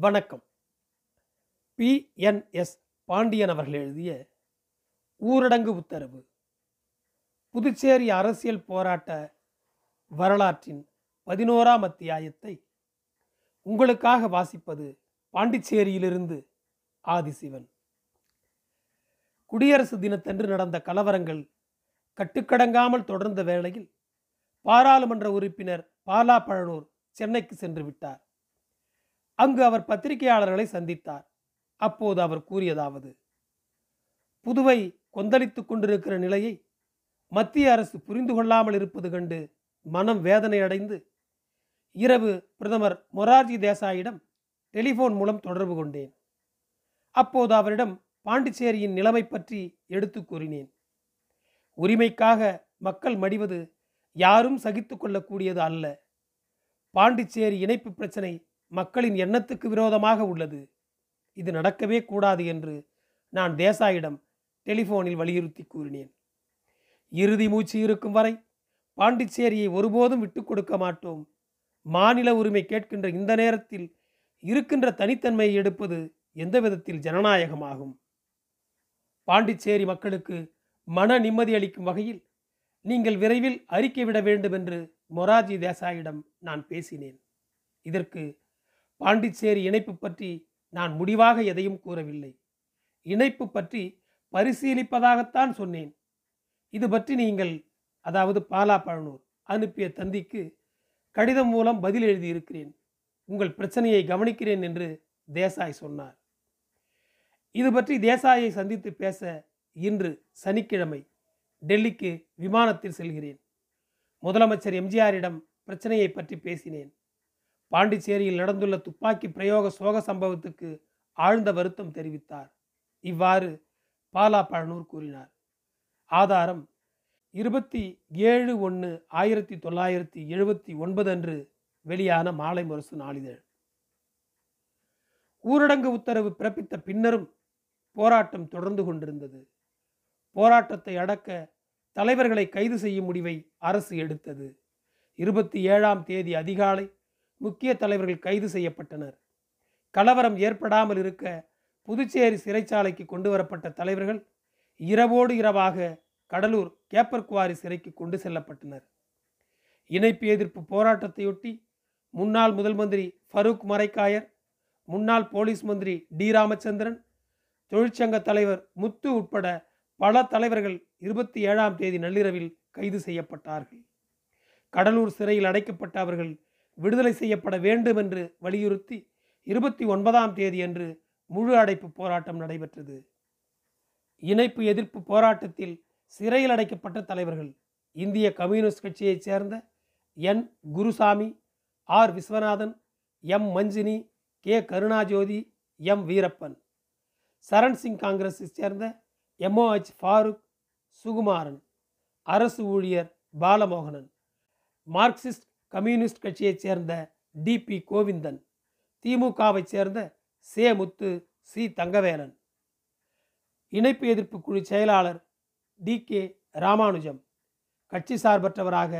வணக்கம். B NS Pandian அவர்கள் எழுதிய ஊரடங்கு உத்தரவு. புதுச்சேரி அரசியல் போராட்ட வரலாற்றின் பதினோராம் அத்தியாயத்தை உங்களுக்காக வாசிப்பது பாண்டிச்சேரியிலிருந்து ஆதிசிவன். குடியரசு தினத்தன்று நடந்த கலவரங்கள் கட்டுக்கடங்காமல் தொடர்ந்த வேளையில் பாராளுமன்ற உறுப்பினர் பாலா பழனூர் சென்னைக்கு சென்று விட்டார். அங்கு அவர் பத்திரிகையாளர்களை சந்தித்தார். அப்போது அவர் கூறியதாவது புதுவை கொந்தளித்துக் கொண்டிருக்கிற நிலையை மத்திய அரசு புரிந்து கொள்ளாமல் இருப்பது கண்டு மனம் வேதனை அடைந்து இரவு பிரதமர் மொரார்ஜி தேசாயிடம் டெலிபோன் மூலம் தொடர்பு கொண்டேன். அப்போது அவரிடம் பாண்டிச்சேரியின் நிலைமை பற்றி எடுத்து கூறினேன். உரிமைக்காக மக்கள் மடிவது யாரும் சகித்து கொள்ளக்கூடியது அல்ல. பாண்டிச்சேரி இணைப்பு பிரச்சனை மக்களின் எண்ணத்துக்கு விரோதமாக உள்ளது. இது நடக்கவே கூடாது என்று நான் தேசாயிடம் டெலிபோனில் வலியுறுத்தி கூறினேன். இறுதி மூச்சு இருக்கும் வரை பாண்டிச்சேரியை ஒருபோதும் விட்டுக் கொடுக்க மாட்டோம். மாநில உரிமை கேட்கின்ற இந்த நேரத்தில் இருக்கின்ற தனித்தன்மையை எடுப்பது எந்த விதத்தில் ஜனநாயகமாகும்? பாண்டிச்சேரி மக்களுக்கு மன நிம்மதி அளிக்கும் வகையில் நீங்கள் விரைவில் அறிக்கை விட வேண்டும் என்று மொரார்ஜி தேசாயிடம் நான் பேசினேன். இதற்கு பாண்டிச்சேரி இணைப்பு பற்றி நான் முடிவாக எதையும் கூறவில்லை. இணைப்பு பற்றி பரிசீலிப்பதாகத்தான் சொன்னேன். இது பற்றி நீங்கள் அதாவது பாலா பழனூர் அனுப்பிய தந்திக்கு கடிதம் மூலம் பதில் எழுதியிருக்கிறேன். உங்கள் பிரச்சனையை கவனிக்கிறேன் என்று தேசாய் சொன்னார். இது பற்றி தேசாயை சந்தித்து பேச இன்று சனிக்கிழமை டெல்லிக்கு விமானத்தில் செல்கிறேன். முதலமைச்சர் எம்ஜிஆரிடம் பிரச்சனையை பற்றி பேசினேன். பாண்டிச்சேரியில் நடந்துள்ள துப்பாக்கி பிரயோக சோக சம்பவத்துக்கு ஆழ்ந்த வருத்தம் தெரிவித்தார். இவ்வாறு பாலா பழனூர் கூறினார். ஆதாரம் இருபத்தி ஏழு ஒன்று ஆயிரத்தி தொள்ளாயிரத்தி எழுபத்தி ஒன்பது அன்று வெளியான மாலை முரசு நாளிதழ். ஊரடங்கு உத்தரவு பிறப்பித்த பின்னரும் போராட்டம் தொடர்ந்து கொண்டிருந்தது. போராட்டத்தை அடக்க தலைவர்களை கைது செய்யும் முடிவை அரசு எடுத்தது. இருபத்தி ஏழாம் தேதி அதிகாலை முக்கிய தலைவர்கள் கைது செய்யப்பட்டனர். கலவரம் ஏற்படாமல் இருக்க புதுச்சேரி சிறைச்சாலைக்கு கொண்டு வரப்பட்ட தலைவர்கள் இரவோடு இரவாக கடலூர் கேப்பர்குவாரி சிறைக்கு கொண்டு செல்லப்பட்டனர். இணைப்பு எதிர்ப்பு போராட்டத்தையொட்டி முன்னாள் முதல் மந்திரி ஃபரூக் மரைக்காயர் முன்னாள் போலீஸ் மந்திரி டி ராமச்சந்திரன் தொழிற்சங்க தலைவர் முத்து உட்பட பல தலைவர்கள் இருபத்தி ஏழாம் தேதி நள்ளிரவில் கைது செய்யப்பட்டார்கள். கடலூர் சிறையில் அடைக்கப்பட்ட அவர்கள் விடுதலை செய்யப்பட வேண்டும் என்று வலியுறுத்தி இருபத்தி ஒன்பதாம் தேதி அன்று முழு அடைப்பு போராட்டம் நடைபெற்றது. இணைப்பு எதிர்ப்பு போராட்டத்தில் சிறையில் அடைக்கப்பட்ட தலைவர்கள் இந்திய கம்யூனிஸ்ட் கட்சியைச் சேர்ந்த N. Gurusamy R. Viswanathan M. Manjini K. Karunajothi M. Veerappan. Charan Singh காங்கிரஸை சேர்ந்த எம்ஓஹெச் ஃபாரூக் சுகுமாரன். அரசு ஊழியர் பாலமோகனன். மார்க்சிஸ்ட் கம்யூனிஸ்ட் கட்சியைச் சேர்ந்த டிபி கோவிந்தன் திமுகவைச் சேர்ந்த சே முத்து சி. தங்கவேலன். இணைப்பு எதிர்ப்பு குழு செயலாளர் டி. கே. ராமானுஜம். கட்சி சார்பற்றவராக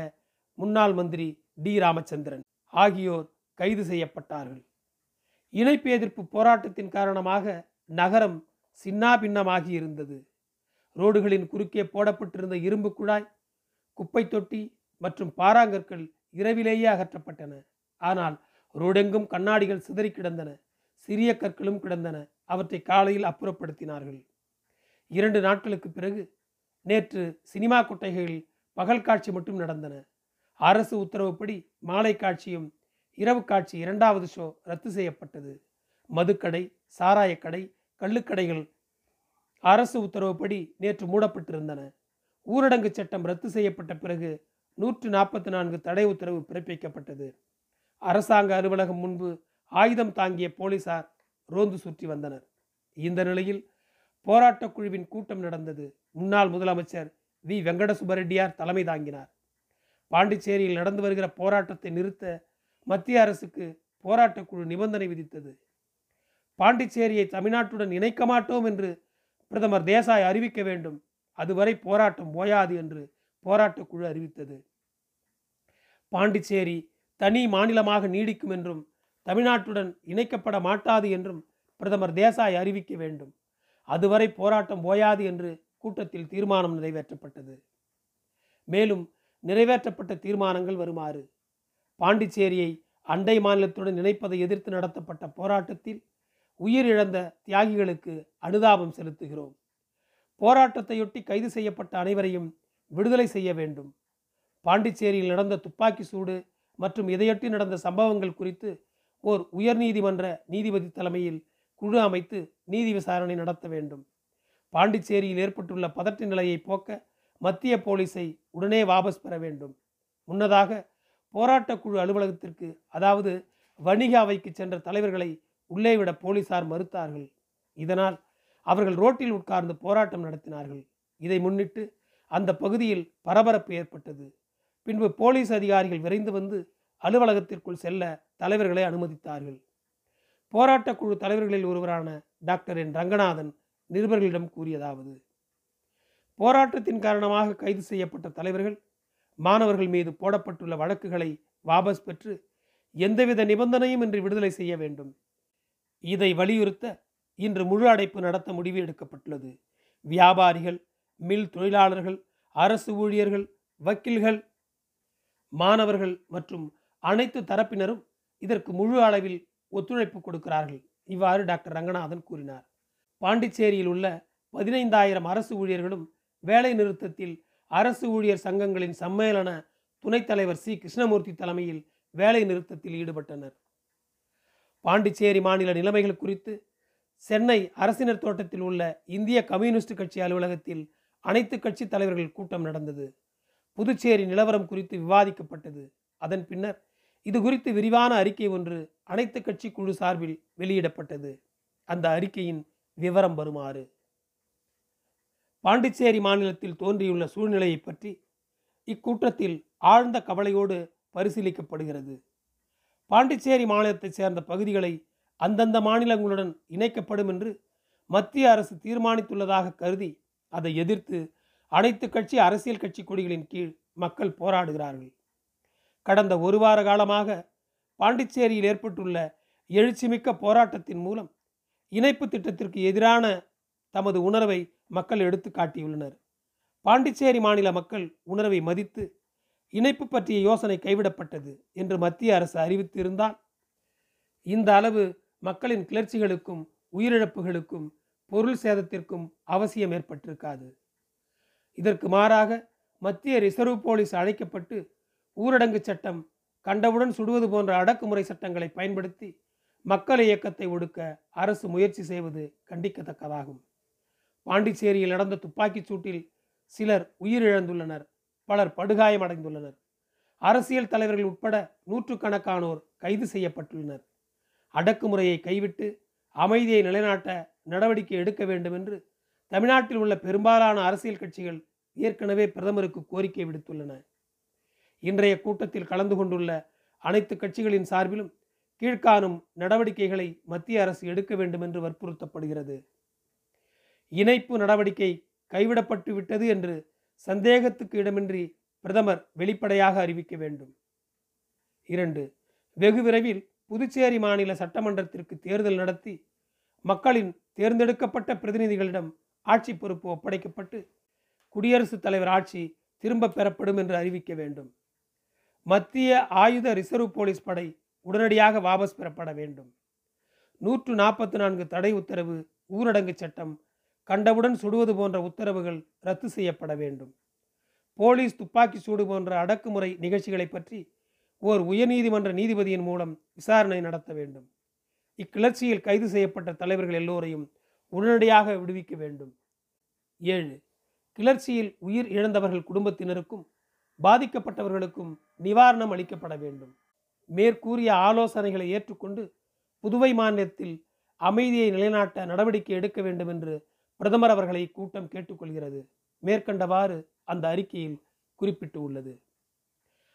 முன்னாள் மந்திரி டி. ராமச்சந்திரன் ஆகியோர் கைது செய்யப்பட்டார்கள். இணைப்பு எதிர்ப்பு போராட்டத்தின் காரணமாக நகரம் சின்னாபின்னமாகி இருந்தது. ரோடுகளின் குறுக்கே போடப்பட்டிருந்த இரும்பு குழாய் குப்பை தொட்டி மற்றும் பாராங்கற்கள் இரவிலேயே அகற்றப்பட்டன. ஆனால் ரோடெங்கும் கண்ணாடிகள் சிதறி கிடந்தன. சிறிய கற்களும் கிடந்தன. அவற்றை காலையில் அப்புறப்படுத்தினார்கள். இரண்டு நாட்களுக்கு பிறகு நேற்று சினிமா கொட்டைகளில் பகல் காட்சி மட்டும் நடந்தன. அரசு உத்தரவுப்படி மாலை காட்சியும் இரவு காட்சி இரண்டாவது ஷோ ரத்து செய்யப்பட்டது. மதுக்கடை சாராயக்கடை கள்ளுக்கடைகள் அரசு உத்தரவுப்படி நேற்று மூடப்பட்டிருந்தன. ஊரடங்கு சட்டம் ரத்து செய்யப்பட்ட பிறகு நூற்று நாற்பத்தி நான்கு தடை உத்தரவு பிறப்பிக்கப்பட்டது. அரசாங்க அலுவலகம் முன்பு ஆயுதம் தாங்கிய போலீசார் ரோந்து சுற்றி வந்தனர். இந்த நிலையில் போராட்டக் குழுவின் கூட்டம் நடந்தது. முன்னாள் முதலமைச்சர் வி. வெங்கடசுபரெட்டியார் தலைமை தாங்கினார். பாண்டிச்சேரியில் நடந்து வருகிற போராட்டத்தை நிறுத்த மத்திய அரசுக்கு போராட்டக் குழு நிபந்தனை விதித்தது. பாண்டிச்சேரியை தமிழ்நாட்டுடன் இணைக்க மாட்டோம் என்று பிரதமர் தேசாய் அறிவிக்க வேண்டும். அதுவரை போராட்டம் ஓயாது என்று போராட்டக் குழு அறிவித்தது. பாண்டிச்சேரி தனி மாநிலமாக நீடிக்கும் என்றும் தமிழ்நாட்டுடன் இணைக்கப்பட மாட்டாது என்றும் பிரதமர் தேசாய் அறிவிக்க வேண்டும். அதுவரை போராட்டம் ஓயாது என்று கூட்டத்தில் தீர்மானம் நிறைவேற்றப்பட்டது. மேலும் நிறைவேற்றப்பட்ட தீர்மானங்கள் வருமாறு. பாண்டிச்சேரியை அண்டை மாநிலத்துடன் இணைப்பதை எதிர்த்து நடத்தப்பட்ட போராட்டத்தில் உயிரிழந்த தியாகிகளுக்கு அனுதாபம் செலுத்துகிறோம். போராட்டத்தையொட்டி கைது செய்யப்பட்ட அனைவரையும் விடுதலை செய்ய வேண்டும். பாண்டிச்சேரியில் நடந்த துப்பாக்கி சூடு மற்றும் இதையொட்டி நடந்த சம்பவங்கள் குறித்து ஓர் உயர்நீதிமன்ற நீதிபதி தலைமையில் குழு அமைத்து நீதி விசாரணை நடத்த வேண்டும். பாண்டிச்சேரியில் ஏற்பட்டுள்ள பதட்ட நிலையை போக்க மத்திய போலீஸை உடனே வாபஸ் பெற வேண்டும். முன்னதாக போராட்டக் குழு அலுவலகத்திற்கு அதாவது வணிக அவைக்கு சென்ற தலைவர்களை உள்ளே விட போலீசார் மறுத்தார்கள். இதனால் அவர்கள் ரோட்டில் உட்கார்ந்து போராட்டம் நடத்தினார்கள். இதை முன்னிட்டு அந்த பகுதியில் பரபரப்பு ஏற்பட்டது. பின்பு போலீஸ் அதிகாரிகள் விரைந்து வந்து அலுவலகத்திற்குள் செல்ல தலைவர்களை அனுமதித்தார்கள். போராட்டக் குழு தலைவர்களில் ஒருவரான டாக்டர் என். ரங்கநாதன் நிருபர்களிடம் கூறியதாவது போராட்டத்தின் காரணமாக கைது செய்யப்பட்ட தலைவர்கள் மாணவர்கள் மீது போடப்பட்டுள்ள வழக்குகளை வாபஸ் பெற்று எந்தவித நிபந்தனையும் இன்றி விடுதலை செய்ய வேண்டும். இதை வலியுறுத்த இன்று முழு அடைப்பு நடத்த முடிவு எடுக்கப்பட்டுள்ளது. வியாபாரிகள் மில் தொழிலாளர்கள் அரசு ஊழியர்கள் வக்கீல்கள் மாணவர்கள் மற்றும் அனைத்து தரப்பினரும் இதற்கு முழு அளவில் ஒத்துழைப்பு கொடுக்கிறார்கள். இவ்வாறு டாக்டர் ரங்கநாதன் கூறினார். பாண்டிச்சேரியில் உள்ள பதினைந்தாயிரம் அரசு ஊழியர்களும் வேலை நிறுத்தத்தில் அரசு ஊழியர் சங்கங்களின் சம்மேளன துணைத் தலைவர் சி. கிருஷ்ணமூர்த்தி தலைமையில் வேலை நிறுத்தத்தில் ஈடுபட்டனர். பாண்டிச்சேரி மாநில நிலைமைகள் குறித்து சென்னை அரசினர் தோட்டத்தில் உள்ள இந்திய கம்யூனிஸ்ட் கட்சி அலுவலகத்தில் அனைத்து கட்சி தலைவர்கள் கூட்டம் நடந்தது. புதுச்சேரி நிலவரம் குறித்து விவாதிக்கப்பட்டது. அதன் பின்னர் இது குறித்து விரிவான அறிக்கை ஒன்று அனைத்து கட்சி குழு சார்பில் வெளியிடப்பட்டது. அந்த அறிக்கையின் விவரம் வருமாறு. பாண்டிச்சேரி மாநிலத்தில் தோன்றியுள்ள சூழ்நிலையை பற்றி இக்கூட்டத்தில் ஆழ்ந்த கவலையோடு பரிசீலிக்கப்படுகிறது. பாண்டிச்சேரி மாநிலத்தைச் சேர்ந்த பகுதிகளை அந்தந்த மாநிலங்களுடன் இணைக்கப்படும் என்று மத்திய அரசு தீர்மானித்துள்ளதாக கருதி அதை எதிர்த்து அனைத்து கட்சி அரசியல் கட்சி கொடிகளின் கீழ் மக்கள் போராடுகிறார்கள். கடந்த ஒரு வார காலமாக பாண்டிச்சேரியில் ஏற்பட்டுள்ள எழுச்சிமிக்க போராட்டத்தின் மூலம் இணைப்பு திட்டத்திற்கு எதிரான தமது உணர்வை மக்கள் எடுத்து காட்டியுள்ளனர். பாண்டிச்சேரி மாநில மக்கள் உணர்வை மதித்து இணைப்பு பற்றிய யோசனை கைவிடப்பட்டது என்று மத்திய அரசு அறிவித்திருந்தால் இந்த அளவு மக்களின் கிளர்ச்சிகளுக்கும் உயிரிழப்புகளுக்கும் பொருள் சேதத்திற்கும் அவசியம் ஏற்பட்டிருக்காது. இதற்கு மாறாக மத்திய ரிசர்வ் போலீஸ் அழைக்கப்பட்டு ஊரடங்கு சட்டம் கண்டவுடன் சுடுவது போன்ற அடக்குமுறை சட்டங்களை பயன்படுத்தி மக்கள் இயக்கத்தை ஒடுக்க அரசு முயற்சி செய்வது கண்டிக்கத்தக்கதாகும். பாண்டிச்சேரியில் நடந்த துப்பாக்கிச் சூட்டில் சிலர் உயிரிழந்துள்ளனர் பலர் படுகாயமடைந்துள்ளனர். அரசியல் தலைவர்கள் உட்பட நூற்றுக்கணக்கானோர் கைது செய்யப்பட்டுள்ளனர். அடக்குமுறையை கைவிட்டு அமைதியை நிலைநாட்ட நடவடிக்கை எடுக்க வேண்டும் என்று தமிழ்நாட்டில் உள்ள பெரும்பாலான அரசியல் கட்சிகள் ஏற்கனவே பிரதமருக்கு கோரிக்கை விடுத்துள்ளன. இன்றைய கூட்டத்தில் கலந்து கொண்டுள்ள அனைத்து கட்சிகளின் சார்பிலும் கீழ்காணும் நடவடிக்கைகளை மத்திய அரசு எடுக்க வேண்டும் என்று வற்புறுத்தப்படுகிறது. இணைப்பு நடவடிக்கை கைவிடப்பட்டு விட்டது என்று சந்தேகத்துக்கு இடமின்றி பிரதமர் வெளிப்படையாக அறிவிக்க வேண்டும். இரண்டு வெகு விரைவில் புதுச்சேரி மாநில சட்டமன்றத்திற்கு தேர்தல் நடத்தி மக்களின் தேர்ந்தெடுக்கப்பட்ட பிரதிநிதிகளிடம் ஆட்சி பொறுப்பு ஒப்படைக்கப்பட்டு குடியரசுத் தலைவர் ஆட்சி திரும்ப பெறப்படும் என்று அறிவிக்க வேண்டும். மத்திய ஆயுத ரிசர்வ் போலீஸ் படை உடனடியாக வாபஸ் பெறப்பட வேண்டும். நூற்று நாற்பத்தி நான்கு தடை உத்தரவு ஊரடங்கு சட்டம் கண்டவுடன் சுடுவது போன்ற உத்தரவுகள் ரத்து செய்யப்பட வேண்டும். போலீஸ் துப்பாக்கி சூடு போன்ற அடக்குமுறை நிகழ்ச்சிகளை பற்றி ஓர் உயர்நீதிமன்ற நீதிபதியின் மூலம் விசாரணை நடத்த வேண்டும். இக்கிளர்ச்சியில் கைது செய்யப்பட்ட தலைவர்கள் எல்லோரையும் உடனடியாக விடுவிக்க வேண்டும். ஏழு கிளர்ச்சியில் உயிர் இழந்தவர்கள் குடும்பத்தினருக்கும் பாதிக்கப்பட்டவர்களுக்கும் நிவாரணம் அளிக்கப்பட வேண்டும். மேற்கூறிய ஆலோசனைகளை ஏற்றுக்கொண்டு புதுவை மாநிலத்தில் அமைதியை நிலைநாட்ட நடவடிக்கை எடுக்க வேண்டும் என்று பிரதமர் அவர்களை கூட்டம் கேட்டுக்கொள்கிறது. மேற்கண்டவாறு அந்த அறிக்கையில் குறிப்பிட்டு உள்ளது.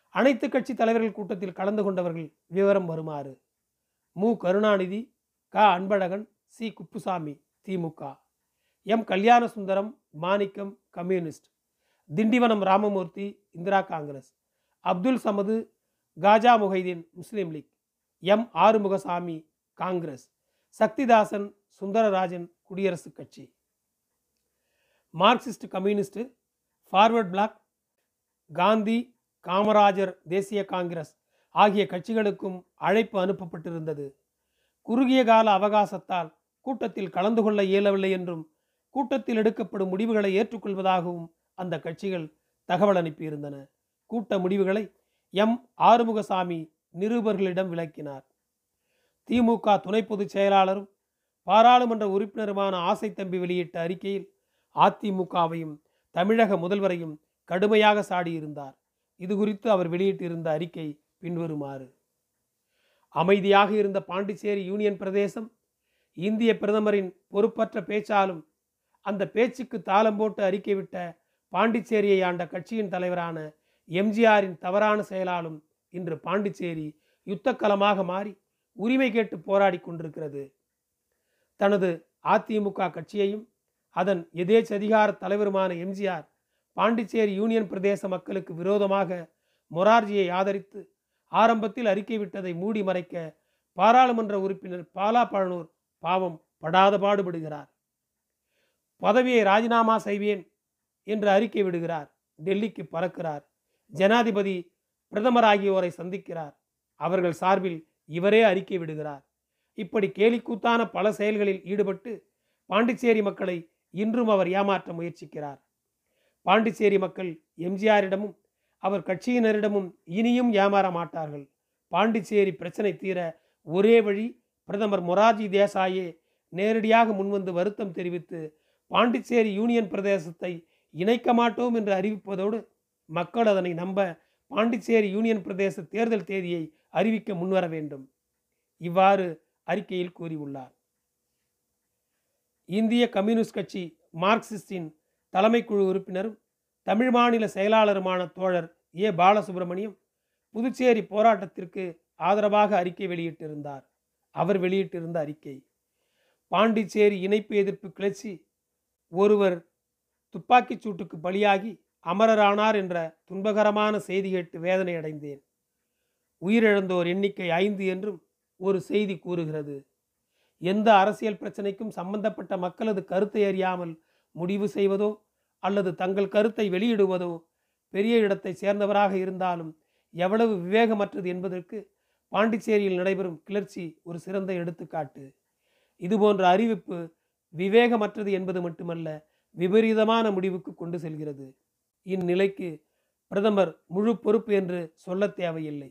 அனைத்து கட்சி தலைவர்கள் கூட்டத்தில் கலந்து கொண்டவர்கள் விவரம் வருமாறு. Mu. Karunanidhi Ka. Anbazhagan C. Kuppusamy DMK M. Kalyana Sundaram Manickam communist Tindivanam Ramamurthy Indira Congress Abdul Samad Khaja Muhaideen Muslim League M Arumugasamy Congress Sakthidasan Sundararajan குடியரசுக் கட்சி. Marxist communist forward black Gandhi Kamarajar தேசிய காங்கிரஸ் ஆகிய கட்சிகளுக்கும் அழைப்பு அனுப்பப்பட்டிருந்தது. குறுகிய கால அவகாசத்தால் கூட்டத்தில் கலந்து கொள்ள இயலவில்லை என்றும் கூட்டத்தில் எடுக்கப்படும் முடிவுகளை ஏற்றுக்கொள்வதாகவும் அந்த கட்சிகள் தகவல் அனுப்பியிருந்தன. கூட்ட முடிவுகளை எம். ஆறுமுகசாமி நிருபர்களிடம் விளக்கினார். திமுக துணை பொதுச் செயலாளரும் பாராளுமன்ற உறுப்பினருமான ஆசை தம்பி வெளியிட்ட அறிக்கையில் அதிமுகவையும் தமிழக முதல்வரையும் கடுமையாக சாடியிருந்தார். இது குறித்து அவர் வெளியிட்டிருந்த அறிக்கை பின்வருமாறு. அமைதியாக இருந்த பாண்டிச்சேரி யூனியன் பிரதேசம் இந்திய பிரதமரின் பொறுப்பற்ற பேச்சாலும் அந்த பேச்சுக்கு தாளம் போட்டு அறிக்கை விட்ட பாண்டிச்சேரியை ஆண்ட கட்சியின் தலைவரான எம்ஜிஆரின் தவறான செயலாலும் இன்று பாண்டிச்சேரி யுத்தக்கலமாக மாறி உரிமை கேட்டு போராடி கொண்டிருக்கிறது. தனது அதிமுக கட்சியையும் அதன் எதேச்சதிகார தலைவருமான எம்ஜிஆர் பாண்டிச்சேரி யூனியன் பிரதேச மக்களுக்கு விரோதமாக மொரார்ஜியை ஆதரித்து ஆரம்பத்தில் அறிக்கை விட்டதை மூடி மறைக்க பாராளுமன்ற உறுப்பினர் பாலா பழனூர் பாவம் படாத பாடுபடுகிறார். பதவியை ராஜினாமா செய்வேன் என்று அறிக்கை விடுகிறார். டெல்லிக்கு பறக்கிறார். ஜனாதிபதி பிரதமர் ஆகியோரை சந்திக்கிறார். அவர்கள் சார்பில் இவரே அறிக்கை விடுகிறார். இப்படி கேலிக்கூத்தான பல செயல்களில் ஈடுபட்டு பாண்டிச்சேரி மக்களை இன்றும் அவர் ஏமாற்ற முயற்சிக்கிறார். பாண்டிச்சேரி மக்கள் எம்ஜிஆரிடமும் அவர் கட்சியினரிடமும் இனியும் ஏமாற மாட்டார்கள். பாண்டிச்சேரி பிரச்சனை தீர ஒரே வழி பிரதமர் மொரார்ஜி தேசாயே நேரடியாக முன்வந்து வருத்தம் தெரிவித்து பாண்டிச்சேரி யூனியன் பிரதேசத்தை இணைக்க மாட்டோம் என்று அறிவிப்பதோடு மக்கள் அதனை நம்ப பாண்டிச்சேரி யூனியன் பிரதேச தேர்தல் தேதியை அறிவிக்க முன்வர வேண்டும். இவ்வாறு அறிக்கையில் கூறியுள்ளார். இந்திய கம்யூனிஸ்ட் கட்சி மார்க்சிஸ்டின் தலைமைக்குழு உறுப்பினரும் தமிழ் மாநில செயலாளருமான தோழர் ஏ. பாலசுப்ரமணியம் புதுச்சேரி போராட்டத்திற்கு ஆதரவாக அறிக்கை வெளியிட்டிருந்தார். அவர் வெளியிட்டிருந்த அறிக்கை பாண்டிச்சேரி இணைப்பு எதிர்ப்பு கிளர்ச்சி ஒருவர் துப்பாக்கிச் சூட்டுக்கு பலியாகி அமரரானார் என்ற துன்பகரமான செய்தி கேட்டு வேதனை அடைந்தேன். உயிரிழந்தோர் எண்ணிக்கை ஐந்து என்றும் ஒரு செய்தி கூறுகிறது. எந்த அரசியல் பிரச்சனைக்கும் சம்பந்தப்பட்ட மக்களது கருத்தை அறியாமல் முடிவு செய்வதோ அல்லது தங்கள் கருத்தை வெளியிடுவதோ பெரிய இடத்தை சேர்ந்தவராக இருந்தாலும் எவ்வளவு விவேகமற்றது என்பதற்கு பாண்டிச்சேரியில் நடைபெறும் கிளர்ச்சி ஒரு சிறந்த எடுத்துக்காட்டு. இதுபோன்ற அறிவிப்பு விவேகமற்றது என்பது மட்டுமல்ல விபரீதமான முடிவுக்கு கொண்டு செல்கிறது. இந்நிலைக்கு பிரதமர் முழு பொறுப்பு என்று சொல்ல தேவையில்லை.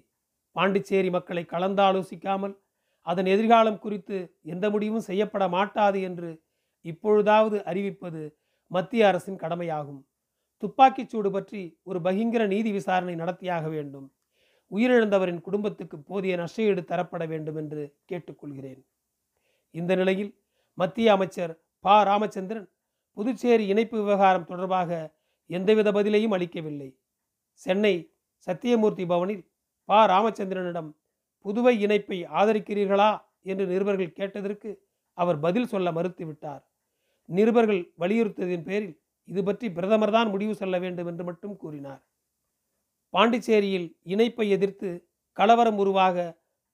பாண்டிச்சேரி மக்களை கலந்தாலோசிக்காமல் அதன் எதிர்காலம் குறித்து எந்த முடிவும் செய்யப்பட மாட்டாது என்று இப்பொழுதாவது அறிவிப்பது மத்திய அரசின் கடமையாகும். துப்பாக்கிச் சூடு பற்றி ஒரு பகிங்கர நீதி விசாரணை நடத்தியாக வேண்டும். உயிரிழந்தவரின் குடும்பத்துக்கு போதிய நஷ்டஈடு தரப்பட வேண்டும் என்று கேட்டுக்கொள்கிறேன். இந்த நிலையில் மத்திய அமைச்சர் ப. ராமச்சந்திரன் புதுச்சேரி இணைப்பு விவகாரம் தொடர்பாக எந்தவித பதிலையும் அளிக்கவில்லை. சென்னை சத்தியமூர்த்தி பவனில் ப. ராமச்சந்திரனிடம் புதுவை இணைப்பை ஆதரிக்கிறீர்களா என்று நிருபர்கள் கேட்டதற்கு அவர் பதில் சொல்ல மறுத்துவிட்டார். நிருபர்கள் வலியுறுத்ததின் பேரில் இது பற்றி பிரதமர் தான் முடிவு சொல்ல வேண்டும் என்று மட்டும் கூறினார். பாண்டிச்சேரியில் இணைப்பை எதிர்த்து கலவரம் உருவாக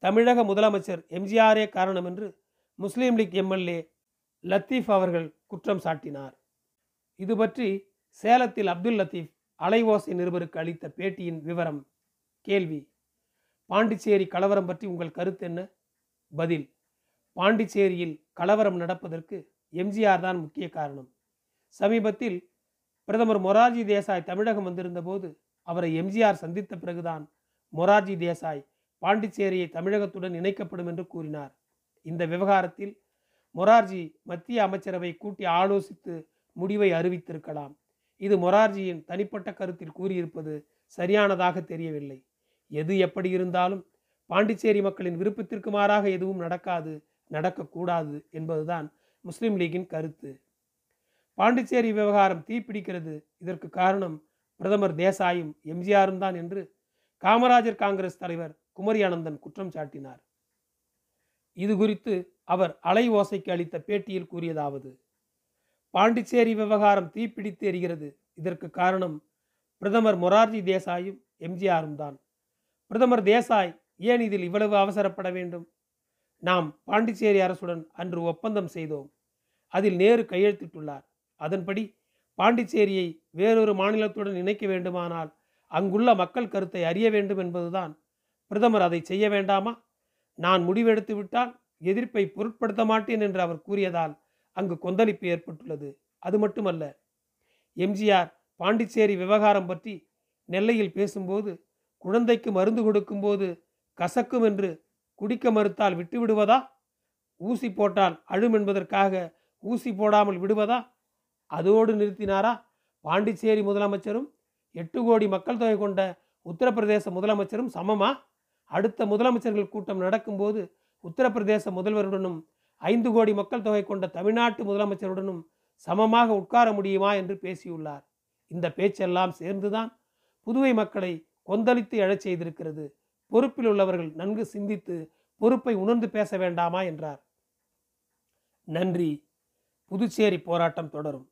தமிழக முதலமைச்சர் எம்ஜிஆரே காரணம் என்று முஸ்லீம் லீக் எம்எல்ஏ லத்தீப் அவர்கள் குற்றம் சாட்டினார். இது பற்றி சேலத்தில் அப்துல் லத்தீப் அலைவோசை நிருபருக்கு அளித்த பேட்டியின் விவரம் கேள்வி. பாண்டிச்சேரி கலவரம் பற்றி உங்கள் கருத்து என்ன? பதில் பாண்டிச்சேரியில் கலவரம் நடப்பதற்கு எம்ஜிஆர் தான் முக்கிய காரணம். சமீபத்தில் பிரதமர் மொரார்ஜி தேசாய் தமிழகம் வந்திருந்த போது அவரை எம்ஜிஆர் சந்தித்த பிறகுதான் மொரார்ஜி தேசாய் பாண்டிச்சேரியை தமிழகத்துடன் இணைக்கப்படும் என்று கூறினார். இந்த விவகாரத்தில் மொரார்ஜி மத்திய அமைச்சரவை கூட்டி ஆலோசித்து முடிவை அறிவித்திருக்கலாம். இது மொரார்ஜியின் தனிப்பட்ட கருத்தில் கூறியிருப்பது சரியானதாக தெரியவில்லை. எது எப்படி இருந்தாலும் பாண்டிச்சேரி மக்களின் விருப்பத்திற்கு மாறாக எதுவும் நடக்காது நடக்கக்கூடாது என்பதுதான் முஸ்லிம் லீகின் கருத்து. பாண்டிச்சேரி விவகாரம் தீப்பிடிக்கிறது இதற்கு காரணம் பிரதமர் தேசாயும் எம்ஜிஆரும் தான் என்று காமராஜர் காங்கிரஸ் தலைவர் குமரி அனந்தன் குற்றம் சாட்டினார். இது குறித்து அவர் அலை ஓசைக்கு அளித்த பேட்டியில் கூறியதாவது பாண்டிச்சேரி விவகாரம் தீப்பிடித்து எரிகிறது. இதற்கு காரணம் பிரதமர் மொரார்ஜி தேசாயும் எம்ஜிஆரும் தான். பிரதமர் தேசாய் ஏன் இதில் இவ்வளவு அவசரப்பட வேண்டும்? நாம் பாண்டிச்சேரி அரசுடன் அன்று ஒப்பந்தம் செய்தோம். அதில் நேரு கையெழுத்திட்டுள்ளார். அதன்படி பாண்டிச்சேரியை வேறொரு மாநிலத்துடன் இணைக்க வேண்டுமானால் அங்குள்ள மக்கள் கருத்தை அறிய வேண்டும் என்பதுதான். பிரதமர் அதை செய்ய வேண்டாமா? நான் முடிவெடுத்து விட்டால் எதிர்ப்பை பொருட்படுத்த மாட்டேன் என்று அவர் கூறியதால் அங்கு கொந்தளிப்பு ஏற்பட்டுள்ளது. அது மட்டுமல்ல எம்ஜிஆர் பாண்டிச்சேரி விவகாரம் பற்றி நெல்லையில் பேசும்போது குழந்தைக்கு மருந்து கொடுக்கும்போது கசக்கும் என்று குடிக்க மறுத்தால் விட்டு விடுவதா? ஊசி போட்டால் அழும் என்பதற்காக ஊசி போடாமல் விடுவதா? அதோடு நிறுத்தினாரா? பாண்டிச்சேரி முதலமைச்சரும் எட்டு கோடி மக்கள் தொகை கொண்ட உத்தரப்பிரதேச முதலமைச்சரும் சமமா? அடுத்த முதலமைச்சர்கள் கூட்டம் நடக்கும்போது உத்தரப்பிரதேச முதல்வருடனும் ஐந்து கோடி மக்கள் தொகை கொண்ட தமிழ்நாட்டு முதலமைச்சருடனும் சமமாக உட்கார முடியுமா என்று பேசியுள்ளார். இந்த பேச்செல்லாம் சேர்ந்துதான் புதுவை மக்களை கொந்தளித்து எழச் செய்திருக்கிறது. பொறுப்பில் உள்ளவர்கள் நன்கு சிந்தித்து பொறுப்பை உணர்ந்து பேச வேண்டாமா என்றார். நன்றி. புதுச்சேரி போராட்டம் தொடரும்.